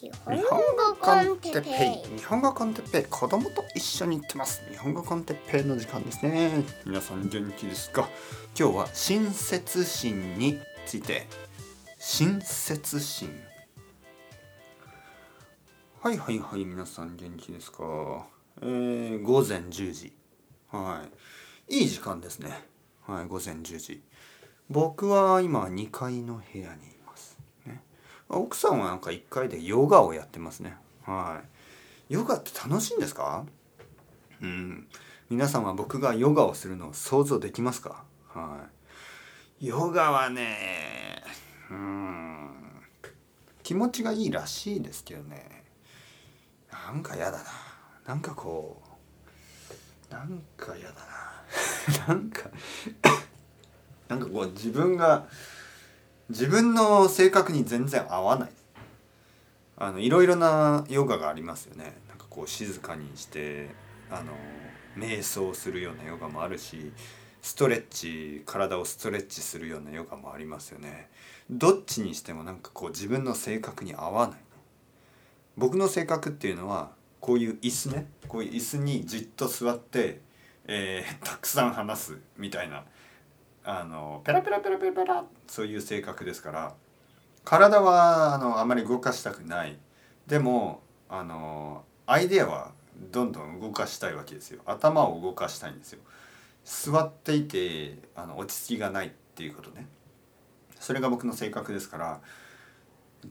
日本語コンテッペイ。日本語コンテッペイ。子供と一緒に行ってます。日本語コンテッペイの時間ですね。皆さん元気ですか？今日は親切心について。親切心。はいはいはい皆さん元気ですか？えー、午前10時。はい。いい時間ですね。はい午前10時。僕は今2階の部屋に奥さんはなんか1回でヨガをやってますね。はい。ヨガって楽しいんですか？うん。皆さんは僕がヨガをするのを想像できますか？はい。ヨガはねうん。気持ちがいいらしいですけどね。なんか嫌だな。なんかこうなんか嫌だな。なんか なんかこう自分が自分の性格に全然合わない。あのいろいろなヨガがありますよね。なんかこう静かにしてあの瞑想するようなヨガもあるしストレッチ体をストレッチするようなヨガもありますよね。どっちにしてもなんかこう自分の性格に合わない。僕の性格っていうのはこういう椅子ね。こういう椅子にじっと座って、えー、たくさん話すみたいなあのペラペラペラペラペラそういう性格ですから体はあのあまり動かしたくない。でもあのアイデアはどんどん動かしたいわけですよ。頭を動かしたいんですよ。座っていてあの落ち着きがないっていうことね。それが僕の性格ですから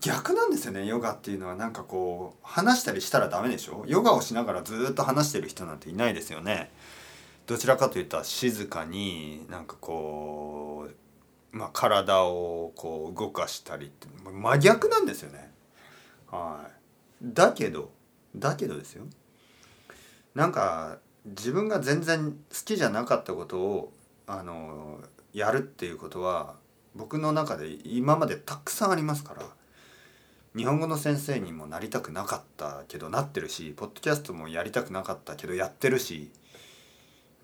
逆なんですよねヨガっていうのは。なんかこう話したりしたらダメでしょ？ヨガをしながらずっと話してる人なんていないですよね。どちらかといったら静かになんかこう、まあ、体をこう動かしたりって真逆なんですよね。はい、だけどだけどですよなんか自分が全然好きじゃなかったことをあのやるっていうことは僕の中で今までたくさんありますから日本語の先生にもなりたくなかったけどなってるしポッドキャストもやりたくなかったけどやってるし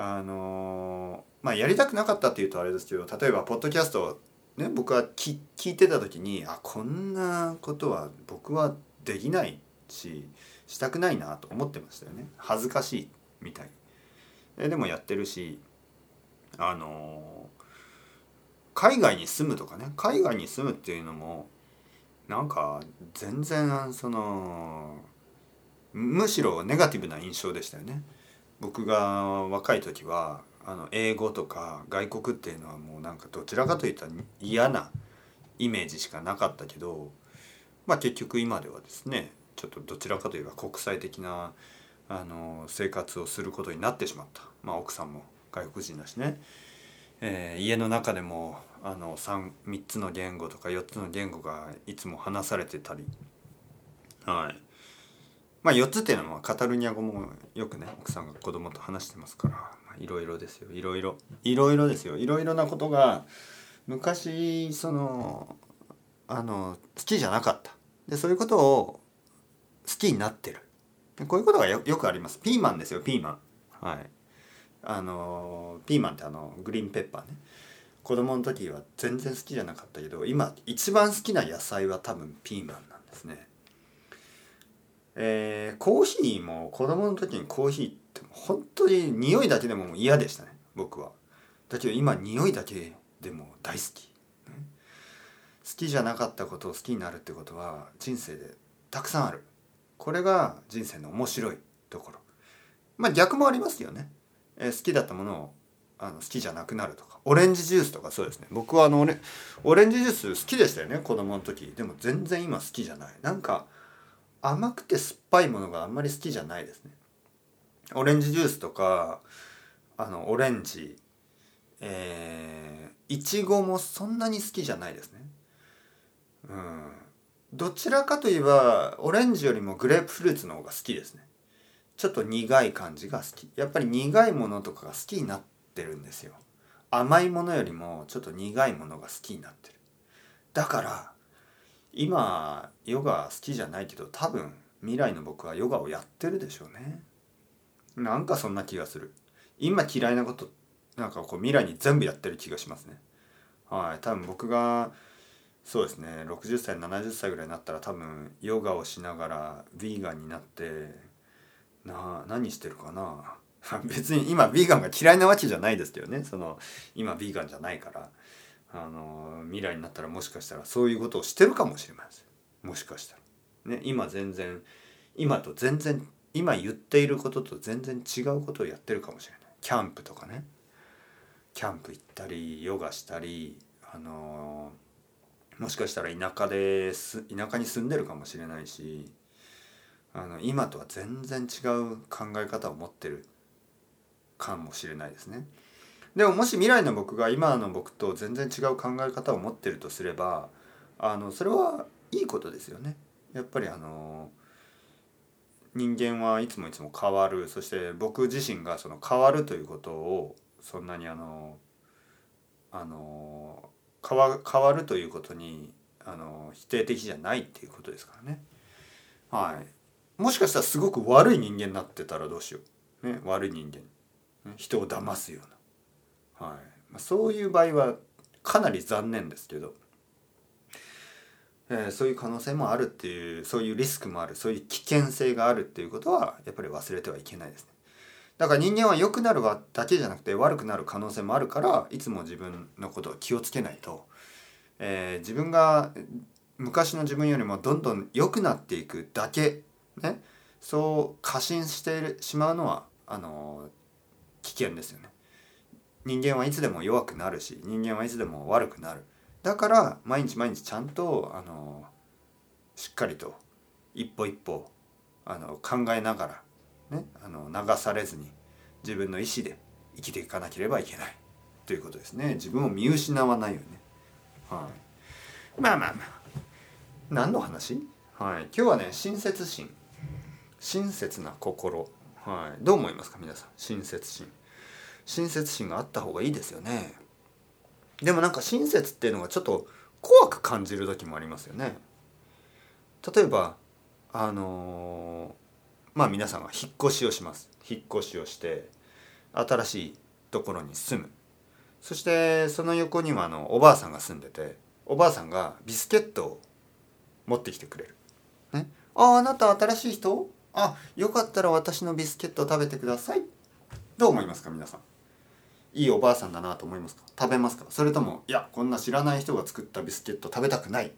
あのまあやりたくなかったっていうとあれですけど例えばポッドキャストね僕は聞いてた時にあこんなことは僕はできないししたくないなと思ってましたよね恥ずかしいみたいでもやってるしあの海外に住むとかね海外に住むっていうのもなんか全然そのむしろネガティブな印象でしたよね。僕が若い時はあの英語とか外国っていうのはもうなんかどちらかといったら嫌なイメージしかなかったけど、まあ、結局今ではですねちょっとどちらかといえば国際的なあの生活をすることになってしまった、まあ、奥さんも外国人だしね、えー、家の中でもあの 3, 3つの言語とか4つの言語がいつも話されてたり。はい。まあ4つっていうのはカタルニア語もよくね奥さんが子供と話してますからいろいろですよ。いろいろいろいろですよ。いろいろなことが昔そのあの好きじゃなかった。でそういうことを好きになってる。こういうことがよくあります。ピーマンですよピーマン。はい。あのピーマンってあのグリーンペッパーね。子供の時は全然好きじゃなかったけど今一番好きな野菜は多分ピーマンなんですね。えー、コーヒーも子供の時にコーヒーって本当に匂いだけでも嫌でしたね僕は。だけど今匂いだけでも大好き、ね、好きじゃなかったことを好きになるってことは人生でたくさんある。これが人生の面白いところ。まあ逆もありますよね、えー、好きだったものをあの好きじゃなくなるとか。オレンジジュースとかそうですね。僕はあのオレオレンジジュース好きでしたよね子供の時。でも全然今好きじゃない。なんか甘くて酸っぱいものがあんまり好きじゃないですね。オレンジジュースとかあのオレンジえー、いちごもそんなに好きじゃないですね。うん。どちらかといえばオレンジよりもグレープフルーツの方が好きですね。ちょっと苦い感じが好き。やっぱり苦いものとかが好きになってるんですよ。甘いものよりもちょっと苦いものが好きになってる。だから今ヨガ好きじゃないけど多分未来の僕はヨガをやってるでしょうね。なんかそんな気がする。今嫌いなことなんかこう未来に全部やってる気がしますね。はい多分僕がそうですね60歳70歳ぐらいになったら多分ヨガをしながらヴィーガンになってな何してるかな。別に今ヴィーガンが嫌いなわけじゃないですけどね。その今ヴィーガンじゃないから。あの未来になったらもしかしたらそういうことをしてるかもしれませんもしかしたら。ね今全然今と全然今言っていることと全然違うことをやってるかもしれないキャンプとかねキャンプ行ったりヨガしたりあのもしかしたら田舎です田舎に住んでるかもしれないしあの今とは全然違う考え方を持ってるかもしれないですね。でももし未来の僕が今の僕と全然違う考え方を持ってるとすればあのそれはいいことですよね。やっぱりあの人間はいつもいつも変わる。そして僕自身がその変わるということをそんなにあのあの変わ変わるということにあの否定的じゃないっていうことですからね。はい、もしかしたらすごく悪い人間になってたらどうしよう、ね、悪い人間。人を騙すような、はい、そういう場合はかなり残念ですけど、えー、そういう可能性もあるっていうそういうリスクもあるそういう危険性があるっていうことはやっぱり忘れてはいけないですね。だから人間は良くなるだけじゃなくて悪くなる可能性もあるからいつも自分のことを気をつけないと、えー、自分が昔の自分よりもどんどん良くなっていくだけねそう過信してしまうのはあの危険ですよね。人間はいつでも弱くなるし人間はいつでも悪くなる。だから毎日毎日ちゃんとあのしっかりと一歩一歩あの考えながら、ね、あの流されずに自分の意思で生きていかなければいけない。ということですね。自分を見失わないよね。はい、まあまあまあ。何の話？はい。今日はね親切心。親切な心。はい。どう思いますか皆さん？親切心。親切心があった方がいいですよねでもなんか親切っていうのがちょっと怖く感じる時もありますよね例えばあのー、まあ皆さんが引っ越しをします引っ越しをして新しいところに住むそしてその横にはあのおばあさんが住んでておばあさんがビスケットを持ってきてくれる。ね、あああなた新しい人？あよかったら私のビスケット食べてください。どう思いますか皆さん？いいおばあさんだなと思いますか？食べますか？それともいやこんな知らない人が作ったビスケット食べたくない？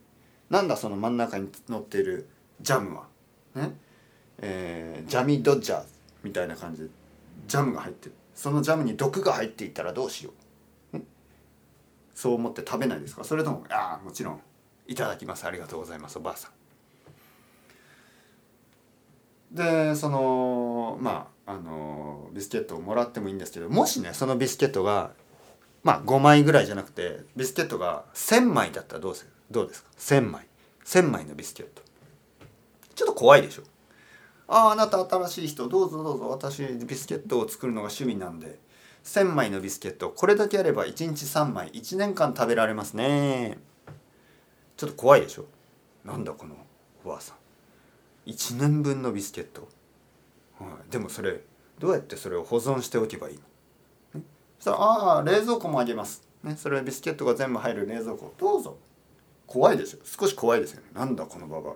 なんだその真ん中に乗っているジャムは？ね？えー、ジャミドッジャーみたいな感じでジャムが入ってる。そのジャムに毒が入っていたらどうしよう、そう思って食べないですか？それともああもちろんいただきます。ありがとうございますおばあさん。でそのまああのビスケットをもらってもいいんですけどもしねそのビスケットがまあ5枚ぐらいじゃなくてビスケットが1,000枚だったらどうするどうですか？1,000枚。1,000枚のビスケット。ちょっと怖いでしょ？あああなた新しい人どうぞどうぞ。私ビスケットを作るのが趣味なんで。1,000枚のビスケット。これだけあれば1日3枚。1年間食べられますね。ちょっと怖いでしょ？なんだこのおばあさん。1年分のビスケット、はい、でもそれどうやってそれを保存しておけばいいの、ね、そしたら「ああ冷蔵庫もあげます」ね、それビスケットが全部入る冷蔵庫。どうぞ。怖いですよ。少し怖いですよね。なんだこのババ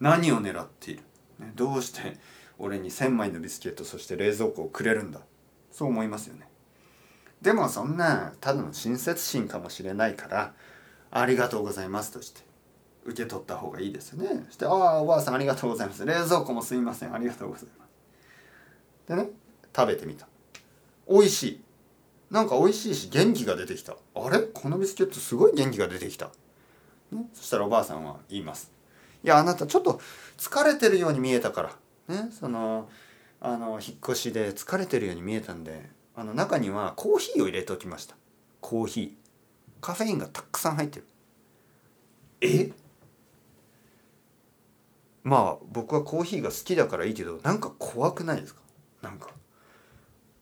何を狙っている、ね、どうして俺に1,000枚のビスケットそして冷蔵庫をくれるんだ？そう思いますよね。でもそんなただの親切心かもしれないからありがとうございますとして受け取った方がいいですよね。そしてああおばあさんありがとうございます。冷蔵庫もすいません。ありがとうございます。でね食べてみた。美味しい。なんか美味しいし元気が出てきた。あれ？このビスケットすごい元気が出てきた、ね、そしたらおばあさんは言います。いやあなたちょっと疲れてるように見えたから。ねそのあの引っ越しで疲れてるように見えたんであの中にはコーヒーを入れておきました。コーヒー。カフェインがたくさん入ってる。え？まあ僕はコーヒーが好きだからいいけどなんか怖くないですか？なんか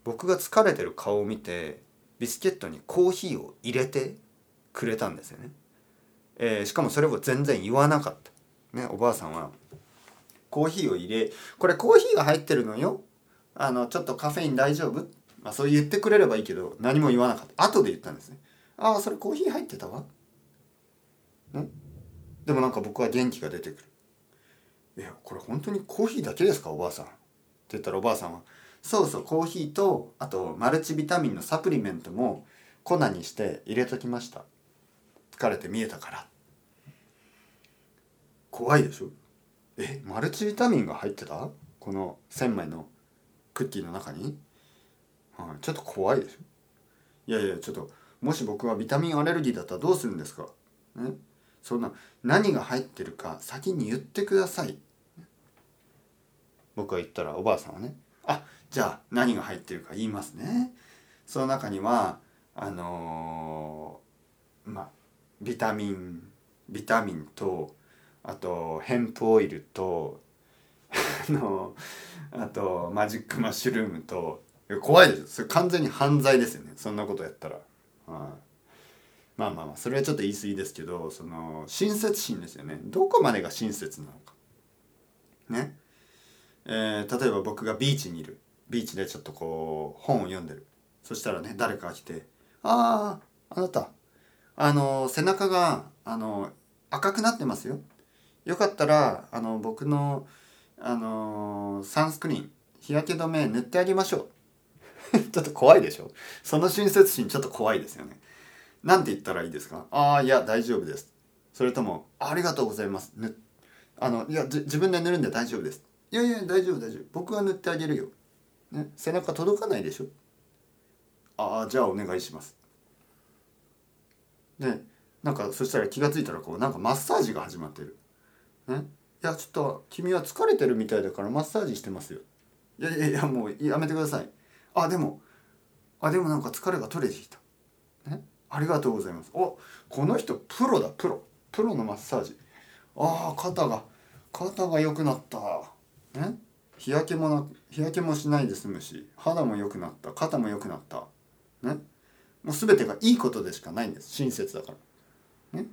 僕が疲れてる顔を見てビスケットにコーヒーを入れてくれたんですよね、えー、しかもそれを全然言わなかった。ねおばあさんはコーヒーを入れこれコーヒーが入ってるのよ。あのちょっとカフェイン大丈夫？まあそう言ってくれればいいけど何も言わなかった。後で言ったんですね。ああそれコーヒー入ってたわ。ね。でもなんか僕は元気が出てくる。いやこれ本当にコーヒーだけですか？おばあさん。って言ったらおばあさんはそうそうコーヒーとあとマルチビタミンのサプリメントも粉にして入れときました。疲れて見えたから。怖いでしょ？えマルチビタミンが入ってた？この1,000枚のクッキーの中に、はい、ちょっと怖いでしょ？いやいやちょっともし僕はビタミンアレルギーだったらどうするんですか？ね？そんな何が入ってるか先に言ってください。僕が言ったらおばあさんはねあじゃあ何が入ってるか言いますねその中にはあのー、まあビタミンビタミンとあとヘンプオイルと あのあとマジックマッシュルームと怖いです。それ完全に犯罪ですよね。そんなことやったら、はい、まあまあまあそれはちょっと言い過ぎですけどその親切心ですよね。どこまでが親切なのか。ね。えー、例えば僕がビーチにいる。ビーチでちょっとこう本を読んでる。そしたらね誰かが来て「あああなた。あの背中があの赤くなってますよ。よかったらあの僕のあのサンスクリーン日焼け止め塗ってあげましょう。ちょっと怖いでしょ。その親切心ちょっと怖いですよね。なんて言ったらいいですかああいや大丈夫ですそれともありがとうございますぬあのいや自分で塗るんで大丈夫ですいやいや大丈夫大丈夫。僕は塗ってあげるよ、ね、背中届かないでしょ。ああじゃあお願いします。でなんかそしたら気が付いたらこうなんかマッサージが始まってる。ね。いやちょっと君は疲れてるみたいだからマッサージしてますよ。いやいやいやもうやめてください。あでもあでもなんか疲れが取れてきた。ね。ありがとうございます。おこの人プロだ。プロ。プロのマッサージ。ああ肩が肩が良くなった。ね日焼けもな日焼けもしないで済むし肌も良くなった肩も良くなった。ね？もう全てがいいことでしかないんです。親切だから。ね？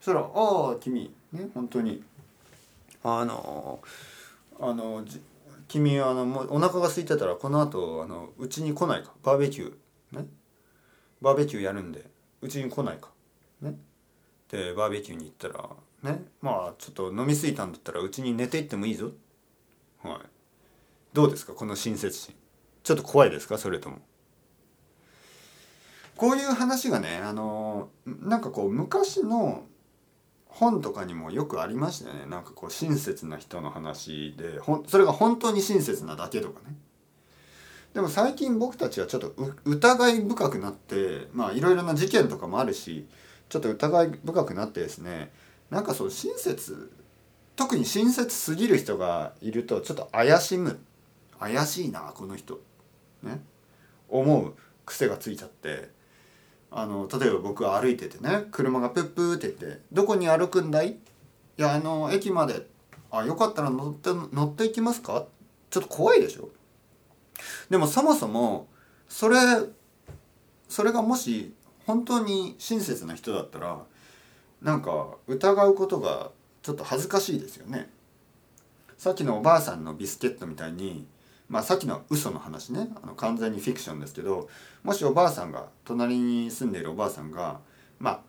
そしたら「ああ君。ね？本当に。あのあの君あのもうお腹が空いてたらこの後あのうちに来ないか。バーベキュー。ね？バーベキューやるんでうちに来ないか。ね？でバーベキューに行ったらね？まあちょっと飲み過ぎたんだったらうちに寝ていってもいいぞ。はい。どうですかこの親切心。ちょっと怖いですかそれとも。こういう話がねあのなんかこう昔の本とかにもよくありましたよね。なんかこう親切な人の話でほそれが本当に親切なだけとかね。でも最近僕たちはちょっと疑い深くなってまあいろいろな事件とかもあるしちょっと疑い深くなってですねなんかそう親切特に親切すぎる人がいるとちょっと怪しむ怪しいなこの人。ね。思う癖がついちゃって。あの例えば僕は歩いててね車がプップーって言って「どこに歩くんだい?」「いやあの駅まで」「あよかったら乗って乗っていきますか?」ちょっと怖いでしょ？でもそもそもそれそれがもし本当に親切な人だったらなんか疑うことがちょっと恥ずかしいですよねさっきのおばあさんのビスケットみたいにまあ、さっきの嘘の話ねあの完全にフィクションですけどもしおばあさんが隣に住んでいるおばあさんがまあ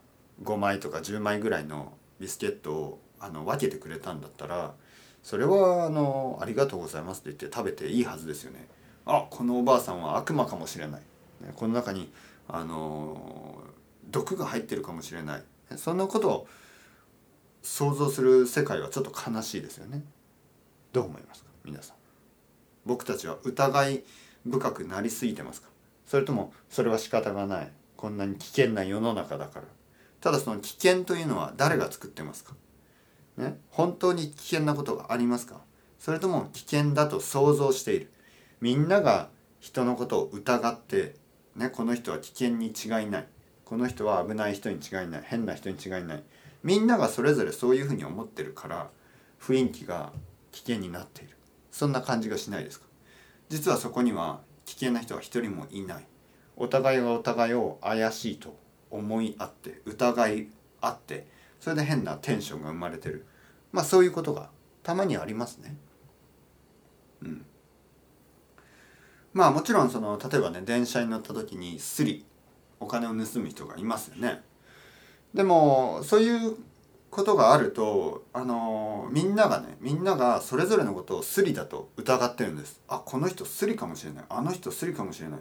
5枚とか10枚ぐらいのビスケットをあの分けてくれたんだったらそれはあの「ありがとうございます」って言って食べていいはずですよね。あこのおばあさんは悪魔かもしれない。この中にあの毒が入ってるかもしれない。そんなことを想像する世界はちょっと悲しいですよね。どう思いますか？皆さん。僕たちは疑い深くなりすぎてますか？それともそれは仕方がない。こんなに危険な世の中だから。ただその危険というのは誰が作ってますか？ね？本当に危険なことがありますか？それとも危険だと想像している。みんなが人のことを疑ってね？この人は危険に違いない。この人は危ない人に違いない。変な人に違いない。みんながそれぞれそういうふうに思ってるから雰囲気が危険になっている。そんな感じがしないですか？実はそこには危険な人は一人もいない。お互いがお互いを怪しいと思い合って疑い合ってそれで変なテンションが生まれてる。まあそういうことがたまにありますね。うん。まあもちろんその例えばね電車に乗った時にスリお金を盗む人がいますよね。でもそういうことがあるとあのみんながねみんながそれぞれのことをスリだと疑ってるんです。あこの人スリかもしれない。あの人スリかもしれない。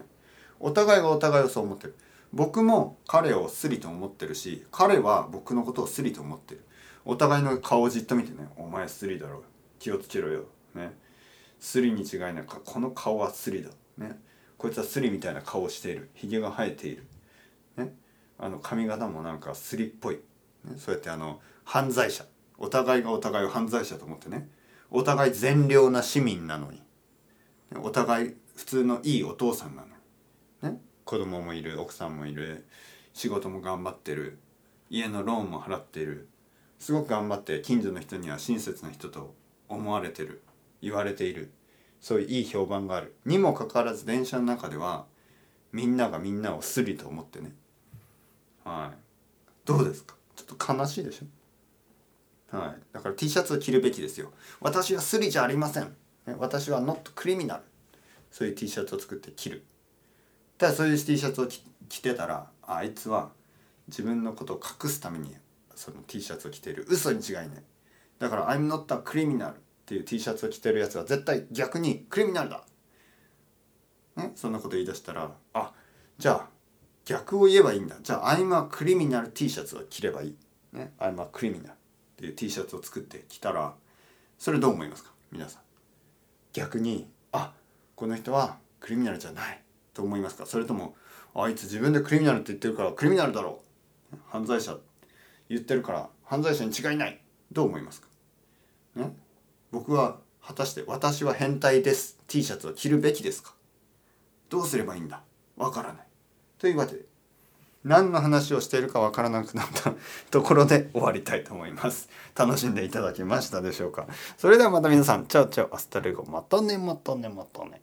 お互いがお互いをそう思ってる。僕も彼をスリと思ってるし彼は僕のことをスリと思ってる。お互いの顔をじっと見てね「お前スリだろ気をつけろよ」ね。スリに違いない。この顔はスリだ。ね。こいつはスリみたいな顔をしている。ひげが生えている。あの髪型もなんかスリっぽい、ね、そうやってあの犯罪者。お互いがお互いを犯罪者と思ってね。お互い善良な市民なのに。お互い普通のいいお父さんなのね子供もいる奥さんもいる仕事も頑張ってる家のローンも払ってる。すごく頑張って近所の人には親切な人と思われてる。言われている。そういういい評判がある。にもかかわらず電車の中ではみんながみんなをスリと思ってね。はい。どうですか？ちょっと悲しいでしょ？はい、だから T シャツを着るべきですよ。私はスリじゃありません。私は not criminal そういう T シャツを作って着る。ただそういう T シャツを着てたらあいつは自分のことを隠すためにその T シャツを着てる。嘘に違いない。だから I'm not a criminal っていう T シャツを着てるやつは絶対逆にクリミナルだ。ねそんなこと言い出したらあじゃあ逆を言えばいいんだ。じゃあ I'm a criminal T シャツを着ればいい。ね。I'm a criminal っていう T シャツを作って着たらそれどう思いますか？皆さん。逆にあこの人はクリミナルじゃないと思いますか？それともあいつ自分でクリミナルって言ってるからクリミナルだろう。犯罪者言ってるから犯罪者に違いない。どう思いますか？ね。僕は果たして私は変態です。T シャツを着るべきですか？どうすればいいんだ？わからない。というわけで何の話をしているかわからなくなった ところで終わりたいと思います。楽しんでいただけましたでしょうか。それではまた皆さん。 Ciao ciao hasta luego。またねまたねまたね。